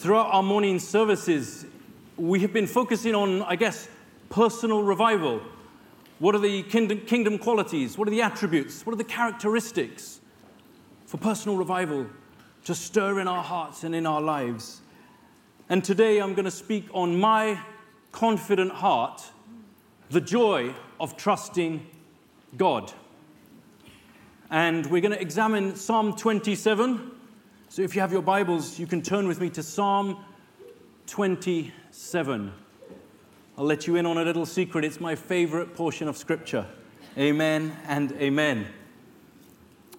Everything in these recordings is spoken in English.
Throughout our morning services, we have been focusing on, I guess, personal revival. What are the kingdom, qualities? What are the attributes? What are the characteristics for personal revival to stir in our hearts and in our lives? And today I'm going to speak on my confident heart, the joy of trusting God. And we're going to examine Psalm 27. So if you have your Bibles, you can turn with me to Psalm 27. I'll let you in on a little secret. It's my favorite portion of Scripture. Amen and amen.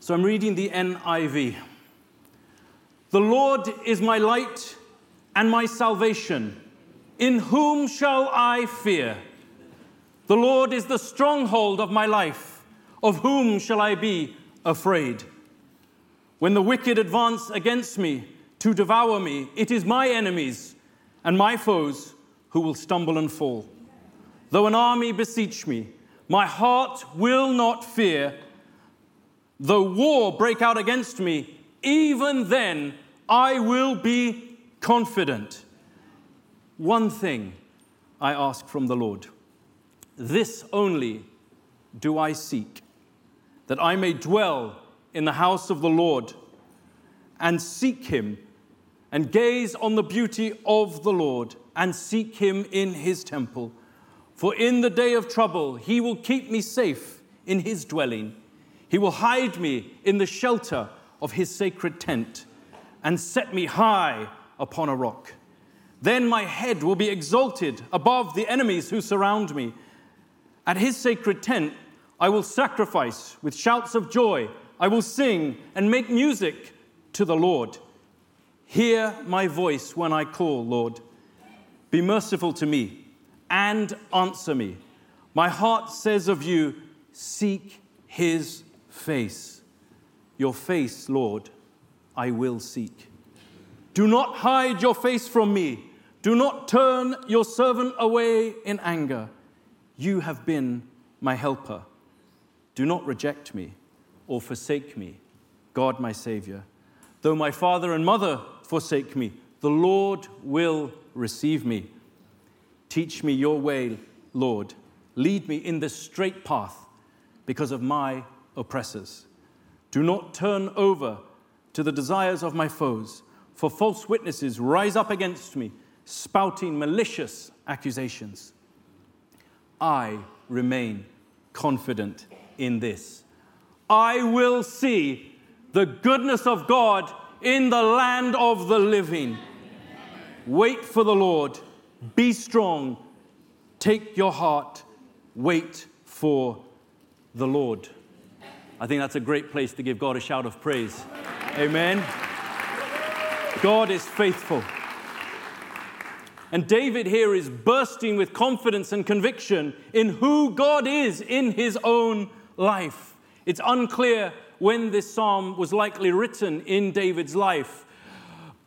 So I'm reading the NIV. The Lord is my light and my salvation. In whom shall I fear? The Lord is the stronghold of my life. Of whom shall I be afraid? When the wicked advance against me to devour me, it is my enemies and my foes who will stumble and fall. Though an army beseech me, my heart will not fear. Though war break out against me, even then I will be confident. One thing I ask from the Lord this only do I seek, that I may dwell in the house of the Lord and seek him and gaze on the beauty of the Lord and seek him in his temple. For in the day of trouble, he will keep me safe in his dwelling. He will hide me in the shelter of his sacred tent and set me high upon a rock. Then my head will be exalted above the enemies who surround me. At his sacred tent, I will sacrifice with shouts of joy. I will sing and make music to the Lord. Hear my voice when I call, Lord. Be merciful to me and answer me. My heart says of you, Seek his face. Your face, Lord, I will seek. Do not hide your face from me. Do not turn your servant away in anger. You have been my helper. Do not reject me or forsake me, God my Savior. Though my father and mother forsake me, the Lord will receive me. Teach me your way, Lord. Lead me in the straight path because of my oppressors. Do not turn over to the desires of my foes, for false witnesses rise up against me, spouting malicious accusations. I remain confident in this I will see the goodness of God in the land of the living. Wait for the Lord. Be strong. Take your heart. Wait for the Lord. I think that's a great place to give God a shout of praise. Amen. God is faithful. And David here is bursting with confidence and conviction in who God is in his own life. It's unclear when this psalm was likely written in David's life.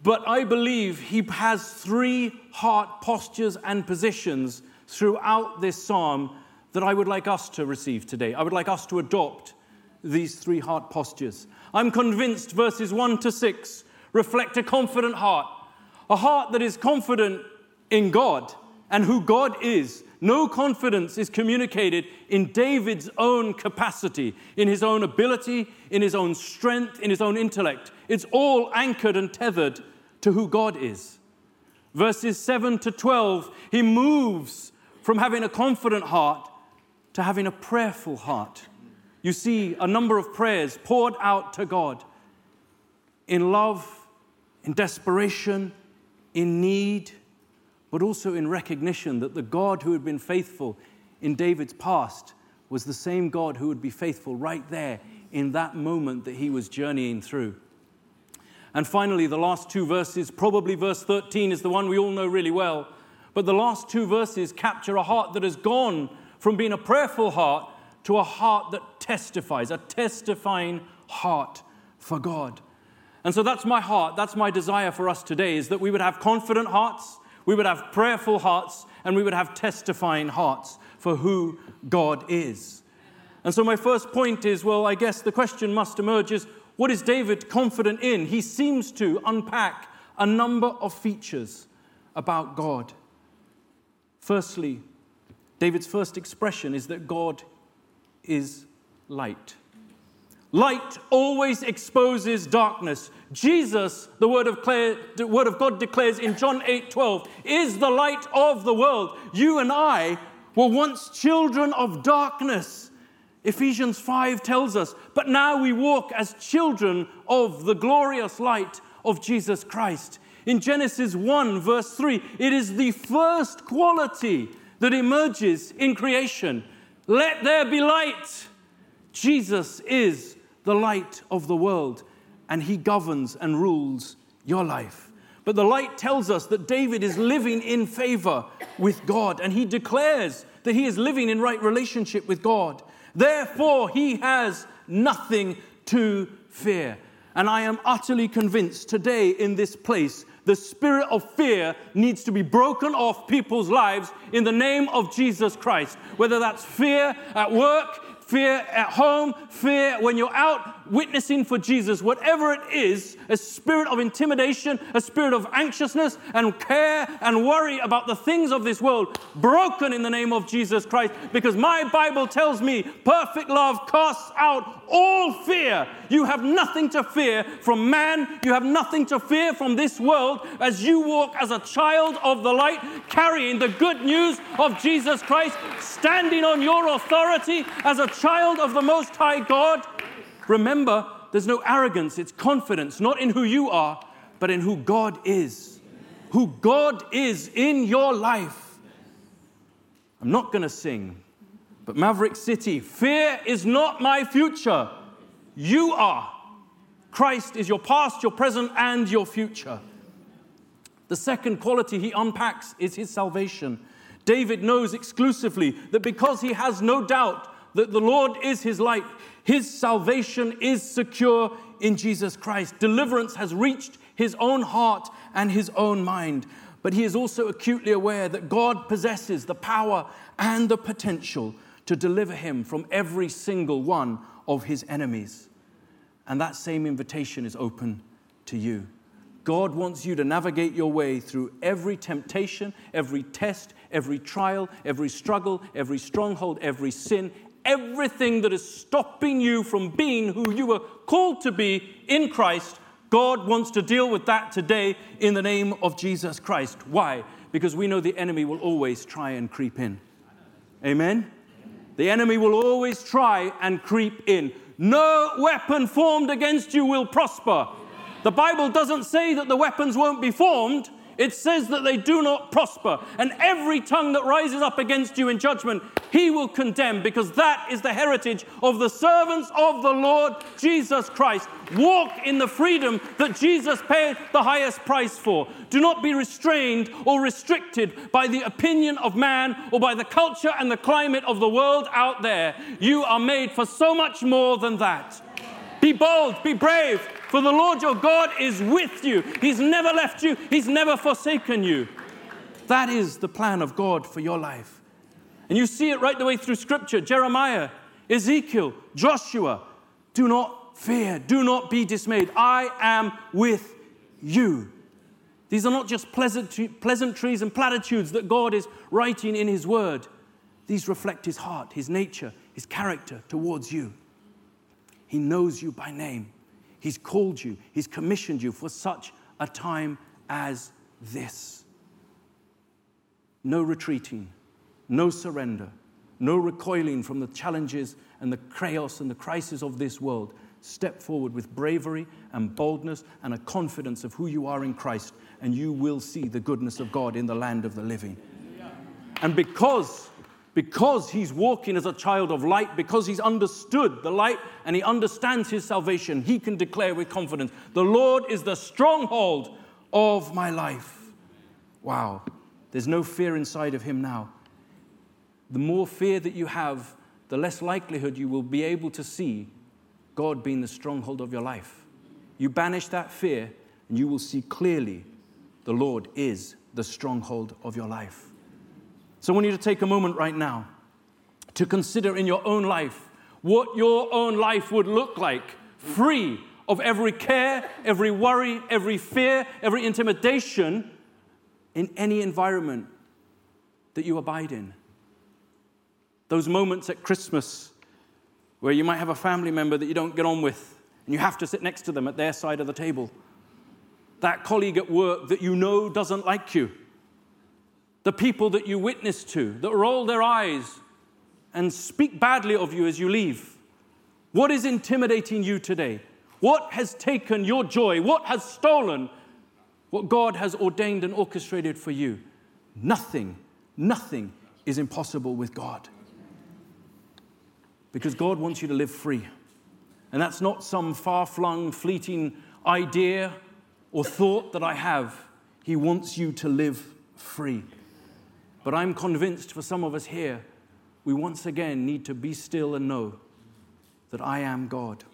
But I believe he has three heart postures and positions throughout this psalm that I would like us to receive today. I would like us to adopt these three heart postures. I'm convinced verses 1 to 6 reflect a confident heart, a heart that is confident in God and who God is no confidence is communicated in David's own capacity, in his own ability, in his own strength, in his own intellect. It's all anchored and tethered to who God is. Verses 7 to 12, he moves from having a confident heart to having a prayerful heart. You see a number of prayers poured out to God in love, in desperation, in need but also in recognition that the God who had been faithful in David's past was the same God who would be faithful right there in that moment that he was journeying through. And finally, the last two verses, probably verse 13 is the one we all know really well, but the last two verses capture a heart that has gone from being a prayerful heart to a heart that testifies, a testifying heart for God. And so that's my heart, that's my desire for us today is that we would have confident hearts, we would have prayerful hearts and we would have testifying hearts for who God is. And so, my first point is well, I guess the question must emerge is what is David confident in? He seems to unpack a number of features about God. Firstly, David's first expression is that God is light. Light always exposes darkness. Jesus, the word of, the word of God declares in John 8 12, is the light of the world. You and I were once children of darkness. Ephesians 5 tells us, but now we walk as children of the glorious light of Jesus Christ. In Genesis 1, verse 3, it is the first quality that emerges in creation. Let there be light. Jesus is the light of the world, and he governs and rules your life. But the light tells us that David is living in favor with God, and he declares that he is living in right relationship with God. Therefore, he has nothing to fear. And I am utterly convinced today in this place the spirit of fear needs to be broken off people's lives in the name of Jesus Christ. Whether that's fear at work, fear at home, fear when you're out witnessing for Jesus, whatever it is, a spirit of intimidation, a spirit of anxiousness and care and worry about the things of this world, broken in the name of Jesus Christ. Because my Bible tells me perfect love casts out all fear. You have nothing to fear from man, you have nothing to fear from this world as you walk as a child of the light, carrying the good news of Jesus Christ, standing on your authority as a child of the Most High God. Remember, there's no arrogance, it's confidence, not in who you are, but in who God is. Who God is in your life. I'm not going to sing, but Maverick City, fear is not my future. You are. Christ is your past, your present, and your future. The second quality he unpacks is his salvation. David knows exclusively that because he has no doubt that the Lord is his light, his salvation is secure in Jesus Christ. Deliverance has reached his own heart and his own mind. But he is also acutely aware that God possesses the power and the potential to deliver him from every single one of his enemies. And that same invitation is open to you. God wants you to navigate your way through every temptation, every test, every trial, every struggle, every stronghold, every sin, everything that is stopping you from being who you were called to be in Christ. God wants to deal with that today in the name of Jesus Christ. Why? Because we know the enemy will always try and creep in. Amen? The enemy will always try and creep in. No weapon formed against you will prosper. The Bible doesn't say that the weapons won't be formed, it says that they do not prosper. And every tongue that rises up against you in judgment, he will condemn, because that is the heritage of the servants of the Lord Jesus Christ. Walk in the freedom that Jesus paid the highest price for. Do not be restrained or restricted by the opinion of man or by the culture and the climate of the world out there. You are made for so much more than that. Be bold, be brave, for the Lord your God is with you. He's never left you, He's never forsaken you. That is the plan of God for your life. And you see it right the way through Scripture Jeremiah, Ezekiel, Joshua. Do not fear, do not be dismayed. I am with you. These are not just pleasantries and platitudes that God is writing in His Word. These reflect His heart, His nature, His character towards you. He knows you by name. He's called you, He's commissioned you for such a time as this. No retreating, no surrender, no recoiling from the challenges and the chaos and the crisis of this world. Step forward with bravery and boldness and a confidence of who you are in Christ, and you will see the goodness of God in the land of the living. And because because he's walking as a child of light, because he's understood the light and he understands his salvation, he can declare with confidence, The Lord is the stronghold of my life. Wow, there's no fear inside of him now. The more fear that you have, the less likelihood you will be able to see God being the stronghold of your life. You banish that fear, and you will see clearly the Lord is the stronghold of your life. So want you to take a moment right now to consider in your own life what your own life would look like free of every care, every worry, every fear, every intimidation in any environment that you abide in. Those moments at Christmas where you might have a family member that you don't get on with and you have to sit next to them at their side of the table. That colleague at work that you know doesn't like you. The people that you witness to that roll their eyes and speak badly of you as you leave. What is intimidating you today? What has taken your joy? What has stolen what God has ordained and orchestrated for you? Nothing, nothing is impossible with God because God wants you to live free. And that's not some far flung, fleeting idea or thought that I have. He wants you to live free. But I'm convinced for some of us here, we once again need to be still and know that I am God.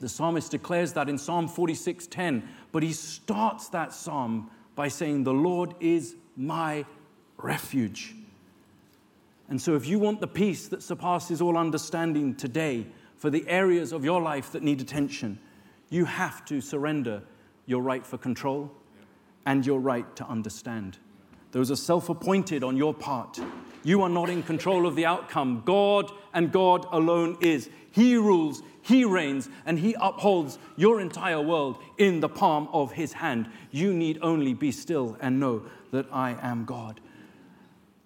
The psalmist declares that in Psalm 46:10, but he starts that psalm by saying, "The Lord is my refuge." And so, if you want the peace that surpasses all understanding today for the areas of your life that need attention, you have to surrender your right for control and your right to understand. Those are self appointed on your part. You are not in control of the outcome. God and God alone is. He rules, He reigns, and He upholds your entire world in the palm of His hand. You need only be still and know that I am God.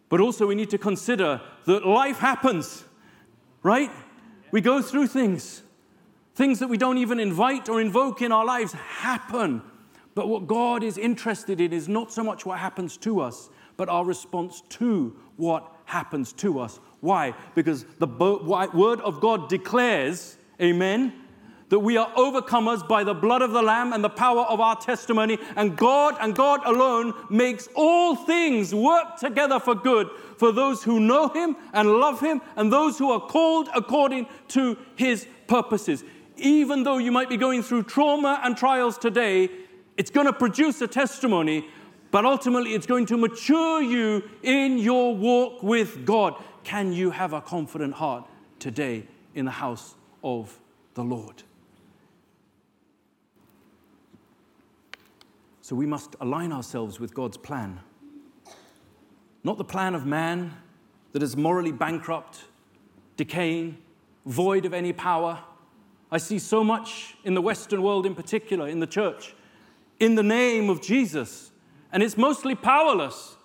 But also, we need to consider that life happens, right? We go through things. Things that we don't even invite or invoke in our lives happen. But what God is interested in is not so much what happens to us, but our response to what happens to us. Why? Because the word of God declares, amen, that we are overcomers by the blood of the Lamb and the power of our testimony. And God and God alone makes all things work together for good for those who know Him and love Him and those who are called according to His purposes. Even though you might be going through trauma and trials today, it's going to produce a testimony, but ultimately it's going to mature you in your walk with God. Can you have a confident heart today in the house of the Lord? So we must align ourselves with God's plan. Not the plan of man that is morally bankrupt, decaying, void of any power. I see so much in the Western world, in particular, in the church, in the name of Jesus. And it's mostly powerless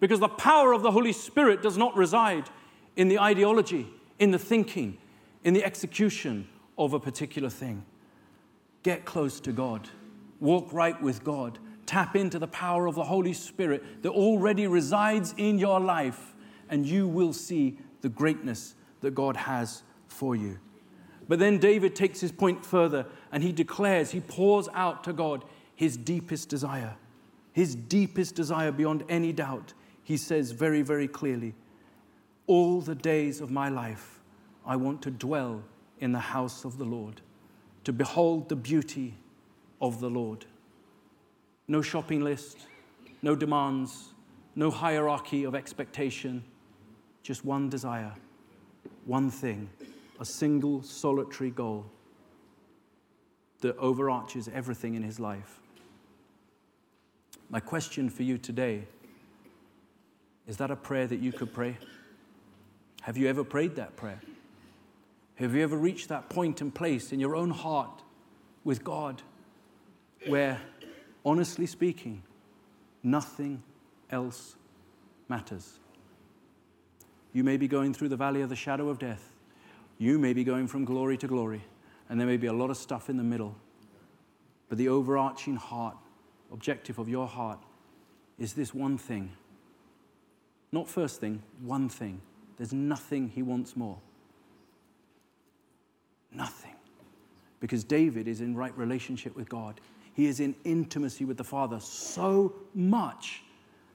because the power of the Holy Spirit does not reside in the ideology, in the thinking, in the execution of a particular thing. Get close to God, walk right with God Tap into the power of the Holy Spirit that already resides in your life, and you will see the greatness that God has for you. But then David takes his point further and he declares, he pours out to God his deepest desire. His deepest desire beyond any doubt. He says very, very clearly, All the days of my life, I want to dwell in the house of the Lord, to behold the beauty of the Lord no shopping list, no demands, no hierarchy of expectation, just one desire, one thing, a single solitary goal that overarches everything in his life. My question for you today is that a prayer that you could pray? Have you ever prayed that prayer? Have you ever reached that point and place in your own heart with God where honestly speaking, nothing else matters. You may be going through the valley of the shadow of death. You may be going from glory to glory, and there may be a lot of stuff in the middle. But the overarching heart, objective of your heart, is this one thing. Not first thing, one thing. There's nothing he wants more. Nothing. Because David is in right relationship with God. He is in intimacy with the Father so much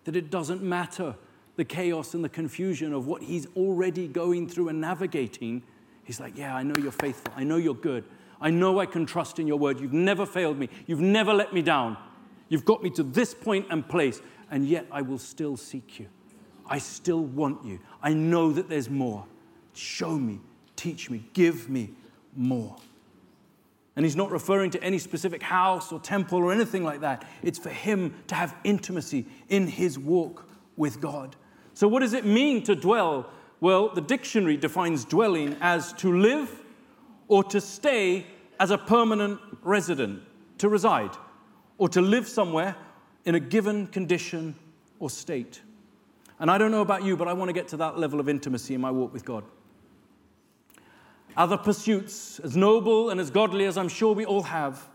that it doesn't matter the chaos and the confusion of what he's already going through and navigating. He's like, Yeah, I know you're faithful. I know you're good. I know I can trust in your word. You've never failed me. You've never let me down. You've got me to this point and place, and yet I will still seek you. I still want you. I know that there's more. Show me, teach me, give me more. And he's not referring to any specific house or temple or anything like that. It's for him to have intimacy in his walk with God. So, what does it mean to dwell? Well, the dictionary defines dwelling as to live or to stay as a permanent resident, to reside, or to live somewhere in a given condition or state. And I don't know about you, but I want to get to that level of intimacy in my walk with God. Other pursuits, as noble and as godly as I'm sure we all have,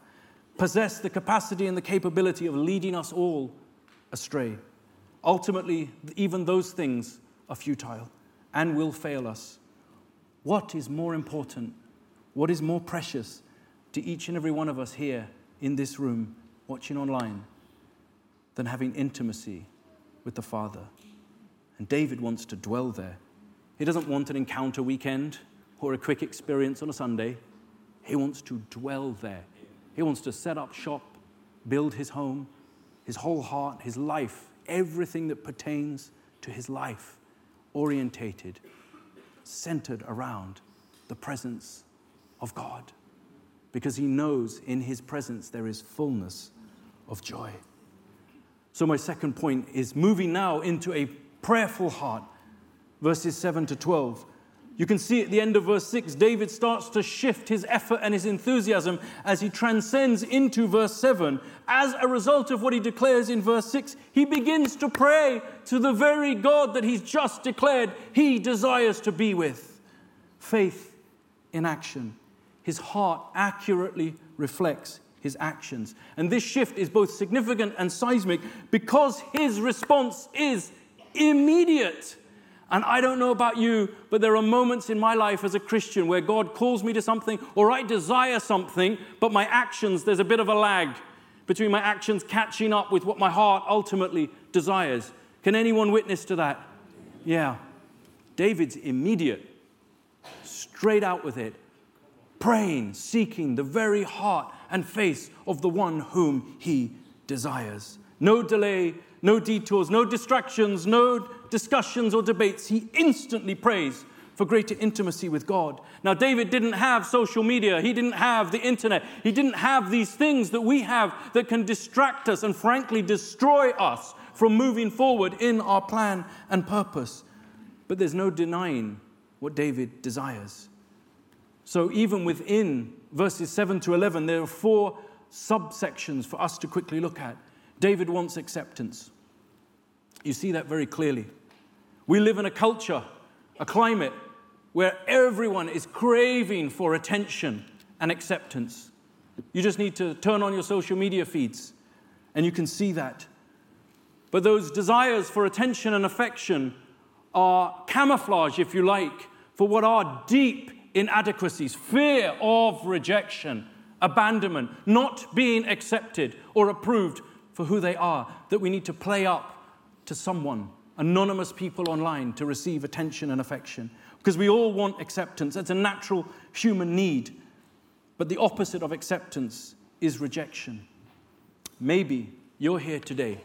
possess the capacity and the capability of leading us all astray. Ultimately, even those things are futile and will fail us. What is more important? What is more precious to each and every one of us here in this room, watching online, than having intimacy with the Father? And David wants to dwell there. He doesn't want an encounter weekend or a quick experience on a Sunday. He wants to dwell there. He wants to set up shop, build his home, his whole heart, his life, everything that pertains to his life, orientated, centered around the presence of God. Because he knows in his presence there is fullness of joy. So, my second point is moving now into a prayerful heart, verses 7 to 12. You can see at the end of verse 6, David starts to shift his effort and his enthusiasm as he transcends into verse 7. As a result of what he declares in verse 6, he begins to pray to the very God that he's just declared he desires to be with. Faith in action. His heart accurately reflects his actions. And this shift is both significant and seismic because his response is immediate. And I don't know about you, but there are moments in my life as a Christian where God calls me to something or I desire something, but my actions, there's a bit of a lag between my actions catching up with what my heart ultimately desires. Can anyone witness to that? Yeah. David's immediate, straight out with it, praying, seeking the very heart and face of the one whom he desires. No delay, no detours, no distractions, no discussions or debates, he instantly prays for greater intimacy with God. Now, David didn't have social media, he didn't have the internet, he didn't have these things that we have that can distract us and, frankly, destroy us from moving forward in our plan and purpose. But there's no denying what David desires. So, even within verses 7 to 11, there are four subsections for us to quickly look at. David wants acceptance. You see that very clearly. We live in a culture, a climate, where everyone is craving for attention and acceptance. You just need to turn on your social media feeds and you can see that. But those desires for attention and affection are camouflage, if you like, for what are deep inadequacies fear of rejection, abandonment, not being accepted or approved for who they are, that we need to play up to someone anonymous people online to receive attention and affection. Because we all want acceptance. It's a natural human need. But the opposite of acceptance is rejection. Maybe you're here today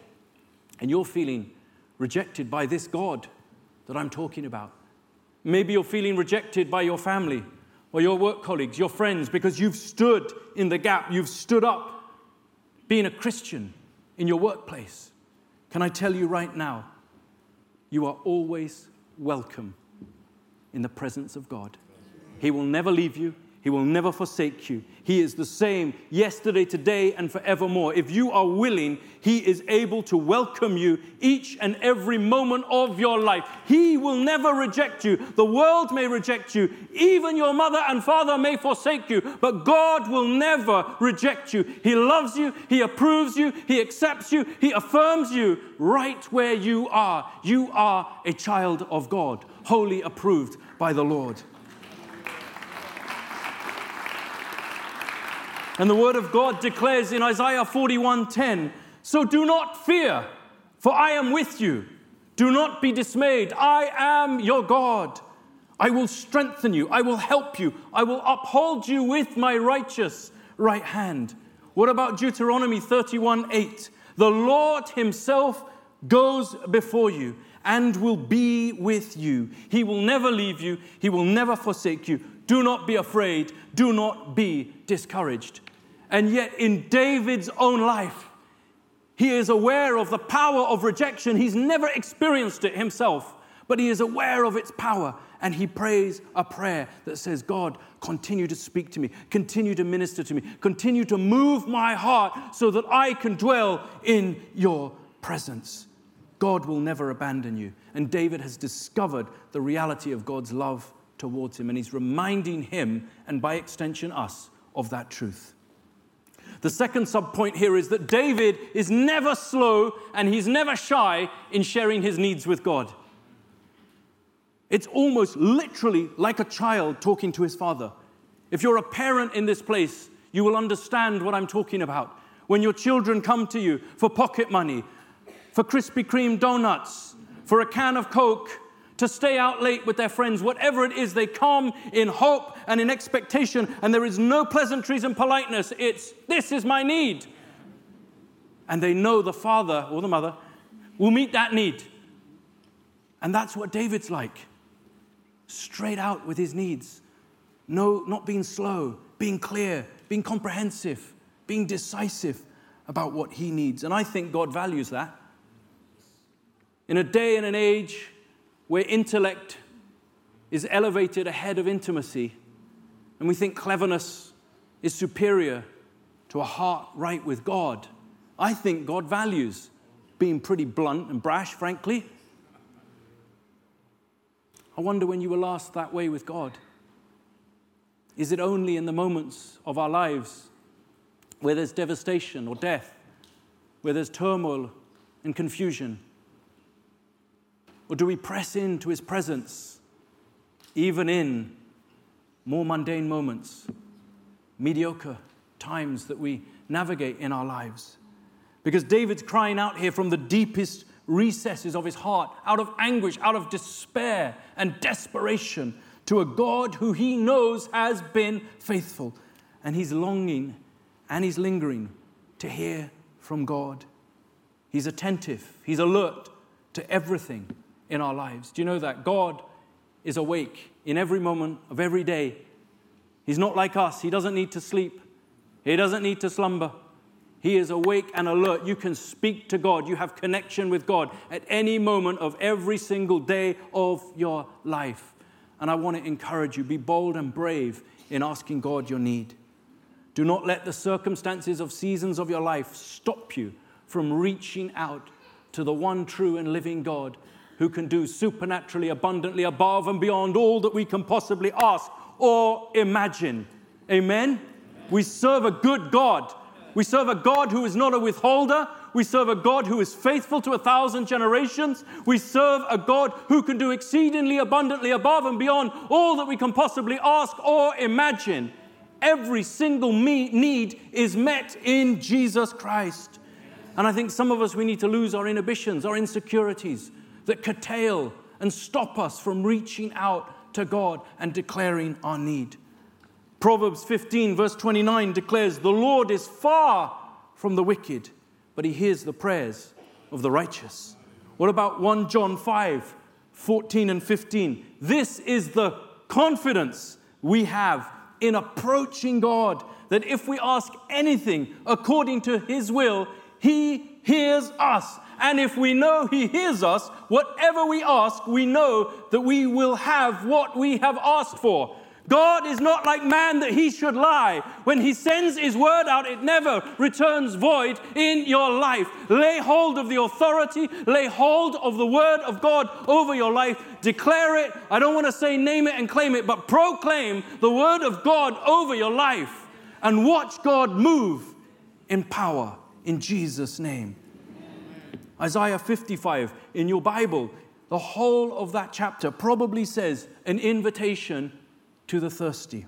and you're feeling rejected by this God that I'm talking about. Maybe you're feeling rejected by your family or your work colleagues, your friends, because you've stood in the gap, you've stood up being a Christian in your workplace. Can I tell you right now, you are always welcome in the presence of God. He will never leave you, He will never forsake you. He is the same yesterday, today, and forevermore. If you are willing, He is able to welcome you each and every moment of your life. He will never reject you. The world may reject you, even your mother and father may forsake you, but God will never reject you. He loves you, He approves you, He accepts you, He affirms you right where you are. You are a child of God, wholly approved by the Lord. And the word of God declares in Isaiah 41:10, "So do not fear, for I am with you. Do not be dismayed. I am your God. I will strengthen you. I will help you. I will uphold you with my righteous right hand." What about Deuteronomy 31:8? The Lord himself goes before you and will be with you. He will never leave you, He will never forsake you. Do not be afraid. Do not be discouraged. And yet, in David's own life, he is aware of the power of rejection. He's never experienced it himself, but he is aware of its power. And he prays a prayer that says, God, continue to speak to me, continue to minister to me, continue to move my heart so that I can dwell in your presence. God will never abandon you. And David has discovered the reality of God's love towards him, and he's reminding him, and by extension us, of that truth. The second subpoint here is that David is never slow and he's never shy in sharing his needs with God. It's almost literally like a child talking to his father. If you're a parent in this place, you will understand what I'm talking about. When your children come to you for pocket money, for Krispy Kreme donuts, for a can of Coke, to stay out late with their friends, whatever it is, they come in hope and in expectation, and there is no pleasantries and politeness. It's, this is my need. And they know the father or the mother will meet that need. And that's what David's like straight out with his needs. No, not being slow, being clear, being comprehensive, being decisive about what he needs. And I think God values that. In a day and an age where intellect is elevated ahead of intimacy, and we think cleverness is superior to a heart right with God, I think God values being pretty blunt and brash, frankly. I wonder when you were last that way with God. Is it only in the moments of our lives where there's devastation or death, where there's turmoil and confusion? Or do we press into his presence even in more mundane moments, mediocre times that we navigate in our lives? Because David's crying out here from the deepest recesses of his heart, out of anguish, out of despair and desperation, to a God who he knows has been faithful. And he's longing and he's lingering to hear from God. He's attentive, he's alert to everything in our lives. Do you know that? God is awake in every moment of every day. He's not like us, He doesn't need to sleep, He doesn't need to slumber. He is awake and alert. You can speak to God. You have connection with God at any moment of every single day of your life. And I want to encourage you be bold and brave in asking God your need. Do not let the circumstances of seasons of your life stop you from reaching out to the one true and living God who can do supernaturally, abundantly, above and beyond all that we can possibly ask or imagine. Amen? We serve a good God. We serve a God who is not a withholder. We serve a God who is faithful to a thousand generations. We serve a God who can do exceedingly abundantly above and beyond all that we can possibly ask or imagine. Every single need is met in Jesus Christ. And I think some of us, we need to lose our inhibitions, our insecurities that curtail and stop us from reaching out to God and declaring our need. Proverbs 15, verse 29 declares, The Lord is far from the wicked, but he hears the prayers of the righteous. What about 1 John 5, 14 and 15? This is the confidence we have in approaching God that if we ask anything according to his will, he hears us. And if we know He hears us, whatever we ask, we know that we will have what we have asked for. God is not like man that he should lie. When he sends his word out, it never returns void in your life. Lay hold of the authority, lay hold of the word of God over your life. Declare it. I don't want to say name it and claim it, but proclaim the word of God over your life and watch God move in power in Jesus' name. Isaiah 55 in your Bible, the whole of that chapter probably says an invitation to the thirsty.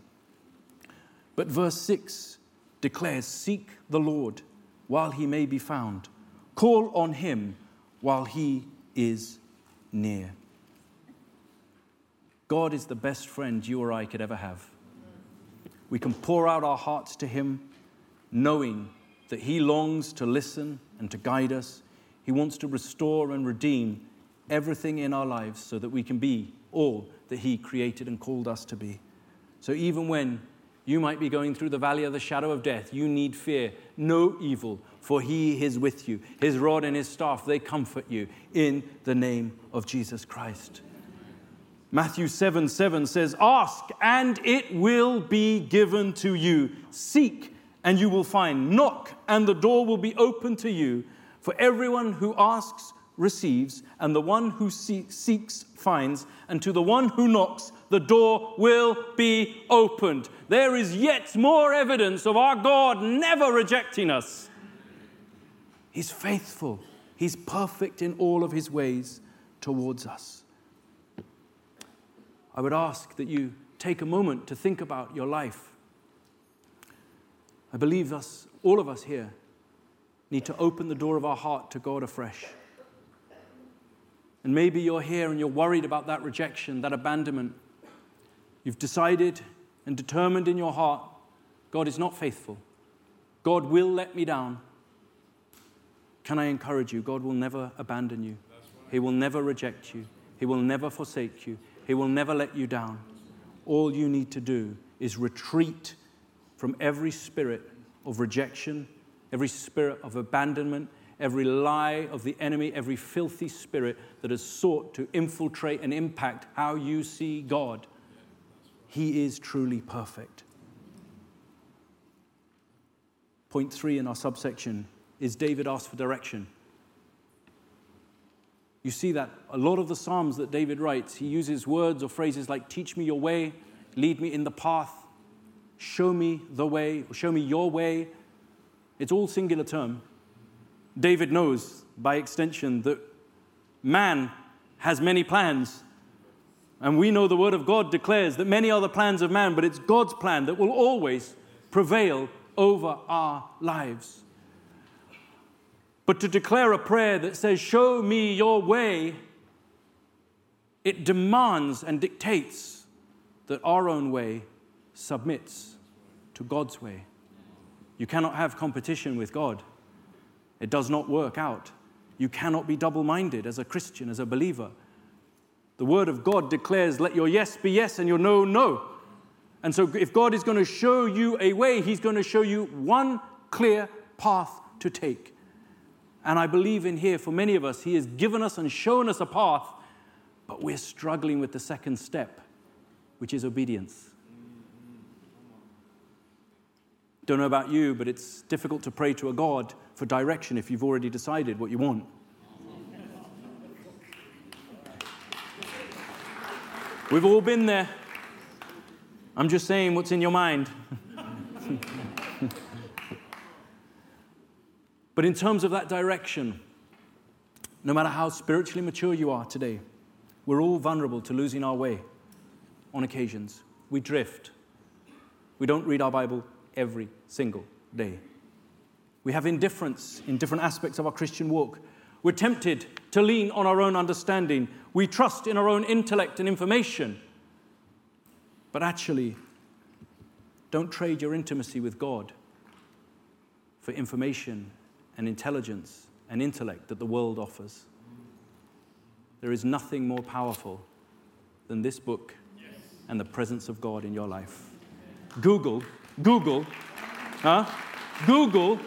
But verse 6 declares Seek the Lord while he may be found, call on him while he is near. God is the best friend you or I could ever have. We can pour out our hearts to him, knowing that he longs to listen and to guide us he wants to restore and redeem everything in our lives so that we can be all that He created and called us to be. So even when you might be going through the valley of the shadow of death, you need fear no evil, for he is with you. His rod and his staff, they comfort you in the name of Jesus Christ. Matthew 7 7 says, Ask and it will be given to you. Seek and you will find. Knock and the door will be open to you. For everyone who asks receives, and the one who seeks finds, and to the one who knocks, the door will be opened. There is yet more evidence of our God never rejecting us. He's faithful, He's perfect in all of His ways towards us. I would ask that you take a moment to think about your life. I believe us, all of us here, need to open the door of our heart to God afresh. And maybe you're here and you're worried about that rejection, that abandonment. You've decided and determined in your heart God is not faithful. God will let me down. Can I encourage you? God will never abandon you. He will never reject you. He will never forsake you. He will never let you down. All you need to do is retreat from every spirit of rejection, every spirit of abandonment, every lie of the enemy, every filthy spirit that has sought to infiltrate and impact how you see God. He is truly perfect. Point three in our subsection is David asked for direction. You see that a lot of the Psalms that David writes, he uses words or phrases like, Teach me your way, lead me in the path, show me the way, show me your way. It's all singular term. David knows by extension that man has many plans. And we know the Word of God declares that many are the plans of man, but it's God's plan that will always prevail over our lives. But to declare a prayer that says, Show me your way, it demands and dictates that our own way submits to God's way. You cannot have competition with God, it does not work out. You cannot be double minded as a Christian, as a believer. The Word of God declares, Let your yes be yes and your no, no. And so, if God is going to show you a way, He's going to show you one clear path to take. And I believe in here, for many of us, He has given us and shown us a path, but we're struggling with the second step, which is obedience. Don't know about you, but it's difficult to pray to a God for direction if you've already decided what you want. We've all been there. I'm just saying what's in your mind. But in terms of that direction, no matter how spiritually mature you are today, we're all vulnerable to losing our way on occasions. We drift. We don't read our Bible every single day. We have indifference in different aspects of our Christian walk. We're tempted to lean on our own understanding. We trust in our own intellect and information. But actually, don't trade your intimacy with God for information and intelligence and intellect that the world offers. There is nothing more powerful than this book and the presence of God in your life. Google, Google, huh? Google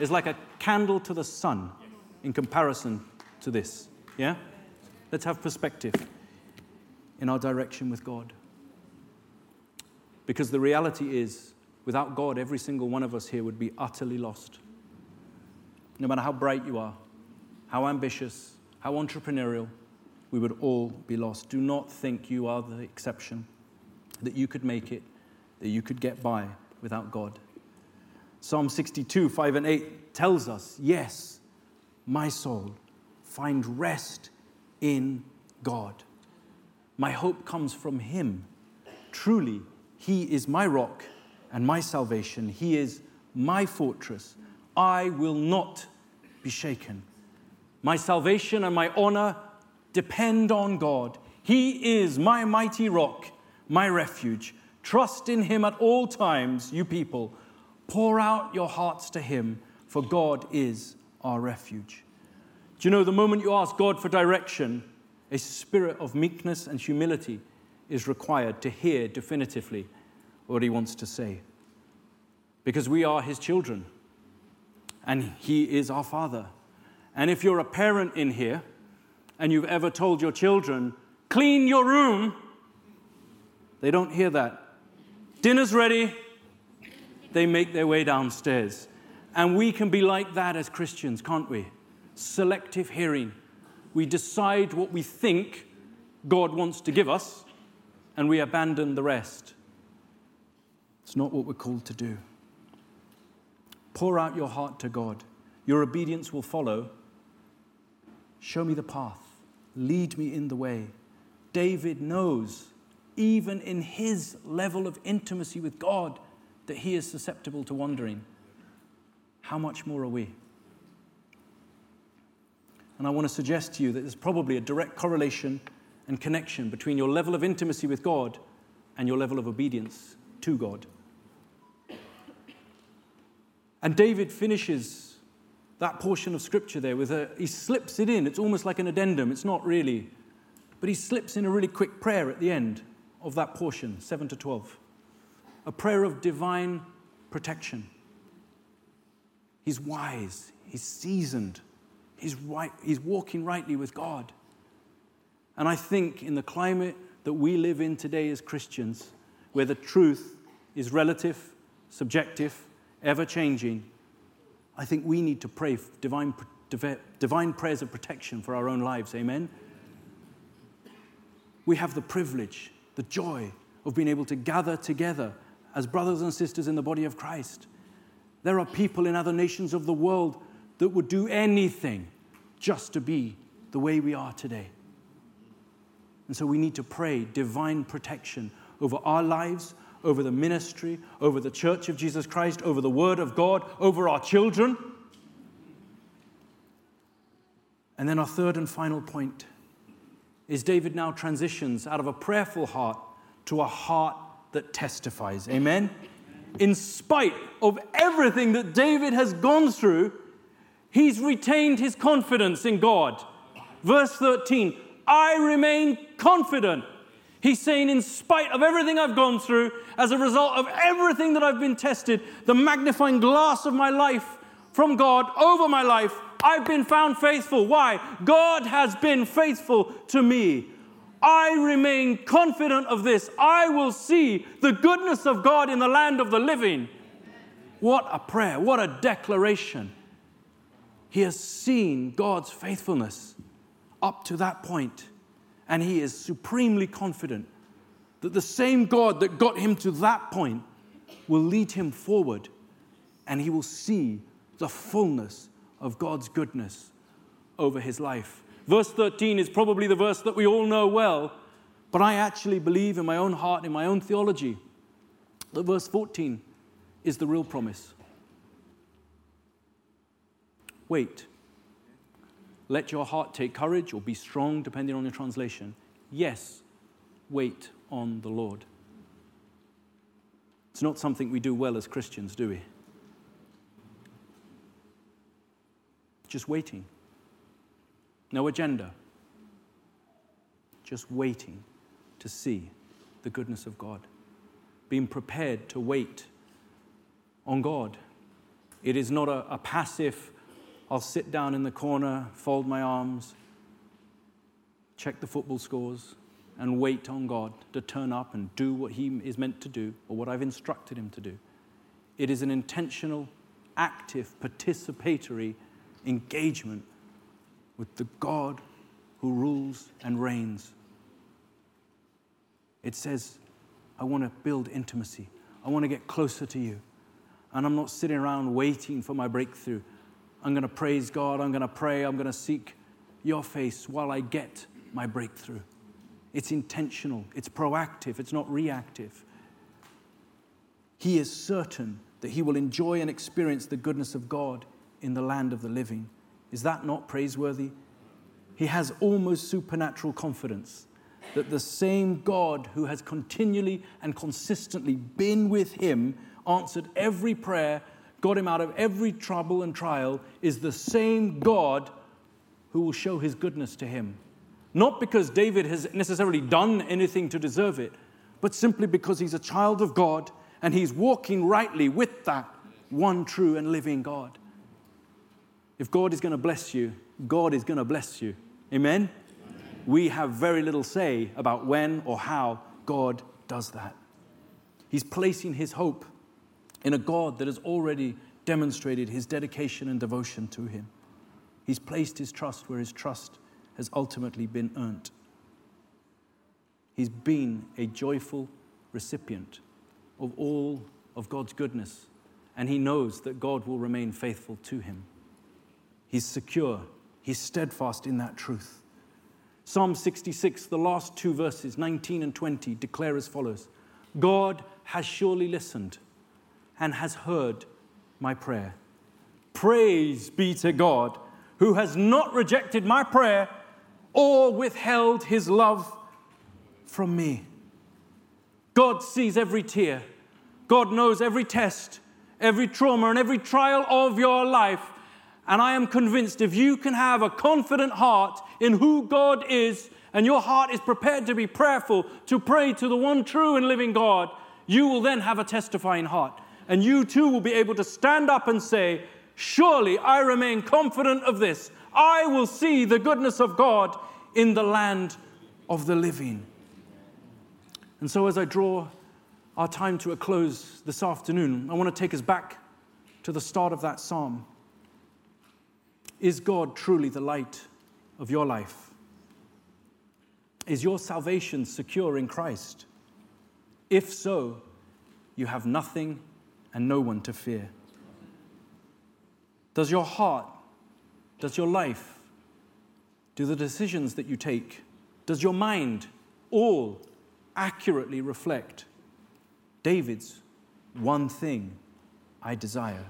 is like a candle to the sun in comparison to this. Yeah? Let's have perspective in our direction with God. Because the reality is, without God, every single one of us here would be utterly lost no matter how bright you are, how ambitious, how entrepreneurial, we would all be lost. Do not think you are the exception, that you could make it, that you could get by without God. Psalm 62, 5 and 8 tells us, Yes, my soul, find rest in God. My hope comes from Him. Truly, He is my rock and my salvation. He is my fortress I will not be shaken. My salvation and my honor depend on God. He is my mighty rock, my refuge. Trust in Him at all times, you people. Pour out your hearts to Him, for God is our refuge. Do you know the moment you ask God for direction, a spirit of meekness and humility is required to hear definitively what he wants to say. Because we are his children, and he is our father. And if you're a parent in here and you've ever told your children, clean your room, they don't hear that. Dinner's ready, they make their way downstairs. And we can be like that as Christians, can't we? Selective hearing. We decide what we think God wants to give us, and we abandon the rest. It's not what we're called to do. Pour out your heart to God. Your obedience will follow. Show me the path. Lead me in the way. David knows, even in his level of intimacy with God, that he is susceptible to wandering. How much more are we? And I want to suggest to you that there's probably a direct correlation and connection between your level of intimacy with God and your level of obedience to God. And David finishes that portion of scripture there with a, he slips it in. It's almost like an addendum. It's not really, but he slips in a really quick prayer at the end of that portion, 7 to 12. A prayer of divine protection. He's wise, he's seasoned, he's, right, he's walking rightly with God. And I think in the climate that we live in today as Christians, where the truth is relative, subjective, ever changing, I think we need to pray divine, divine prayers of protection for our own lives. Amen? We have the privilege, the joy of being able to gather together as brothers and sisters in the body of Christ. There are people in other nations of the world that would do anything just to be the way we are today. And so we need to pray divine protection over our lives, over the ministry, over the church of Jesus Christ, over the word of God, over our children. And then our third and final point is David now transitions out of a prayerful heart to a heart that testifies. Amen? In spite of everything that David has gone through, he's retained his confidence in God. Verse 13 I remain confident. He's saying, in spite of everything I've gone through, as a result of everything that I've been tested, the magnifying glass of my life from God over my life, I've been found faithful. Why? God has been faithful to me. I remain confident of this. I will see the goodness of God in the land of the living. What a prayer, what a declaration. He has seen God's faithfulness up to that point, and he is supremely confident that the same God that got him to that point will lead him forward, and he will see the fullness of God's goodness over his life. Verse 13 is probably the verse that we all know well, but I actually believe in my own heart, in my own theology, that verse 14 is the real promise. Wait let your heart take courage or be strong, depending on your translation. Yes, wait on the Lord. It's not something we do well as Christians, do we? Just waiting. No agenda. Just waiting to see the goodness of God. Being prepared to wait on God. It is not a, a passive I'll sit down in the corner, fold my arms, check the football scores, and wait on God to turn up and do what He is meant to do or what I've instructed Him to do. It is an intentional, active, participatory engagement with the God who rules and reigns. It says, I want to build intimacy. I want to get closer to you. And I'm not sitting around waiting for my breakthrough. I'm going to praise God. I'm going to pray. I'm going to seek your face while I get my breakthrough. It's intentional, it's proactive, it's not reactive. He is certain that he will enjoy and experience the goodness of God in the land of the living. Is that not praiseworthy? He has almost supernatural confidence that the same God who has continually and consistently been with him, answered every prayer, got him out of every trouble and trial, is the same God who will show his goodness to him. Not because David has necessarily done anything to deserve it, but simply because he's a child of God and he's walking rightly with that one true and living God. If God is going to bless you, God is going to bless you. Amen? Amen? We have very little say about when or how God does that. He's placing his hope in a God that has already demonstrated his dedication and devotion to him. He's placed his trust where his trust has ultimately been earned. He's been a joyful recipient of all of God's goodness, and he knows that God will remain faithful to him. He's secure, he's steadfast in that truth. Psalm 66, the last two verses, 19 and 20, declare as follows God has surely listened and has heard my prayer. Praise be to God who has not rejected my prayer or withheld his love from me. God sees every tear. God knows every test, every trauma, and every trial of your life. And I am convinced if you can have a confident heart in who God is, and your heart is prepared to be prayerful, to pray to the one true and living God, you will then have a testifying heart. And you too will be able to stand up and say, Surely I remain confident of this. I will see the goodness of God in the land of the living. And so, as I draw our time to a close this afternoon, I want to take us back to the start of that psalm. Is God truly the light of your life? Is your salvation secure in Christ? If so, you have nothing and no one to fear. Does your heart, does your life, do the decisions that you take, does your mind all accurately reflect David's one thing I desire?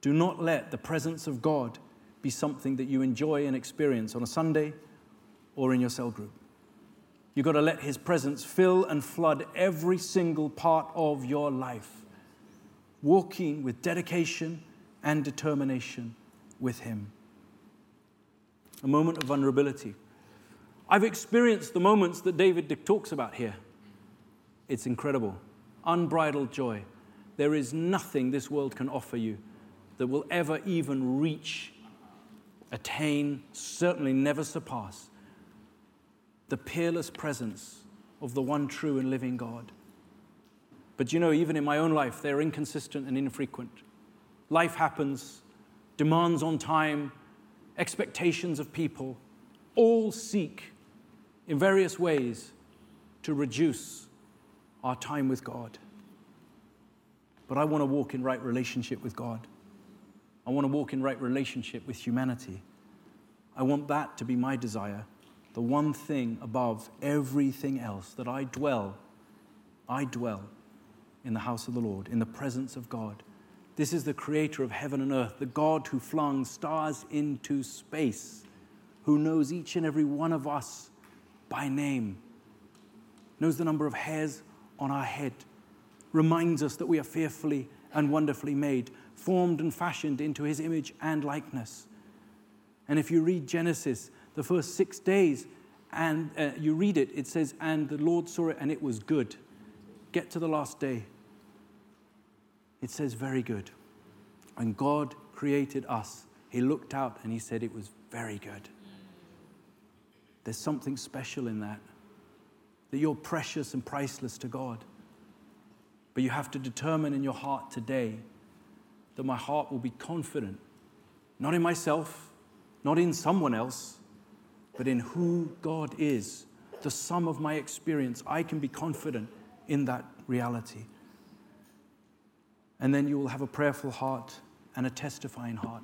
Do not let the presence of God be something that you enjoy and experience on a Sunday or in your cell group. You've got to let His presence fill and flood every single part of your life, walking with dedication and determination with Him. A moment of vulnerability. I've experienced the moments that David Dick talks about here. It's incredible. Unbridled joy. There is nothing this world can offer you that will ever even reach, attain, certainly never surpass the peerless presence of the one true and living God. But you know, even in my own life, they're inconsistent and infrequent. Life happens, demands on time, expectations of people, all seek in various ways to reduce our time with God. But I want to walk in right relationship with God. I want to walk in right relationship with humanity. I want that to be my desire, the one thing above everything else that I dwell, I dwell in the house of the Lord, in the presence of God this is the creator of heaven and earth, the God who flung stars into space, who knows each and every one of us by name, knows the number of hairs on our head, reminds us that we are fearfully and wonderfully made, formed and fashioned into his image and likeness. And if you read Genesis, the first six days, and uh, you read it, it says, And the Lord saw it and it was good. Get to the last day it says, very good. And God created us, He looked out and He said it was very good. There's something special in that, that you're precious and priceless to God. But you have to determine in your heart today that my heart will be confident, not in myself, not in someone else, but in who God is, the sum of my experience. I can be confident in that reality and then you will have a prayerful heart and a testifying heart.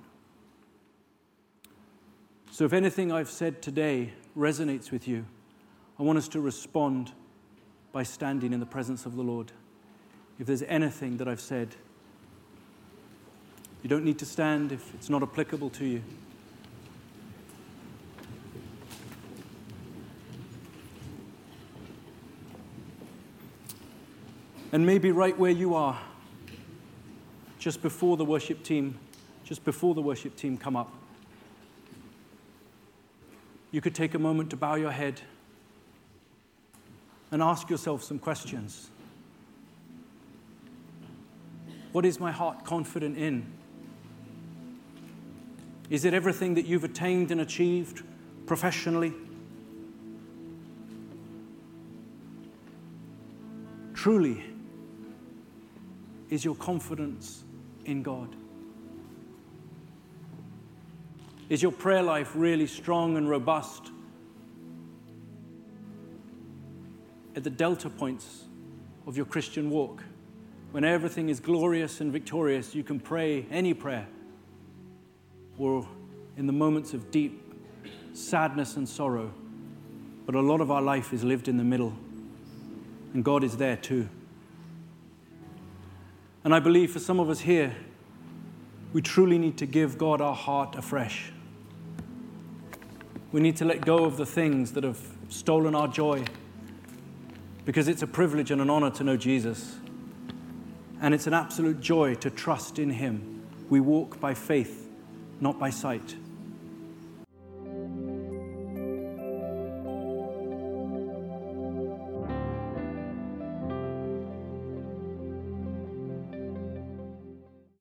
So, if anything I've said today resonates with you, I want us to respond by standing in the presence of the Lord. If there's anything that I've said, you don't need to stand if it's not applicable to you. And maybe right where you are, just before the worship team, just before the worship team come up. you could take a moment to bow your head and ask yourself some questions. What is my heart confident in? Is it everything that you've attained and achieved professionally? Truly, is your confidence in God? Is your prayer life really strong and robust? At the delta points of your Christian walk, when everything is glorious and victorious, you can pray any prayer. Or in the moments of deep sadness and sorrow, but a lot of our life is lived in the middle, and God is there too. And I believe for some of us here, we truly need to give God our heart afresh. We need to let go of the things that have stolen our joy because it's a privilege and an honor to know Jesus. And it's an absolute joy to trust in Him. We walk by faith, not by sight.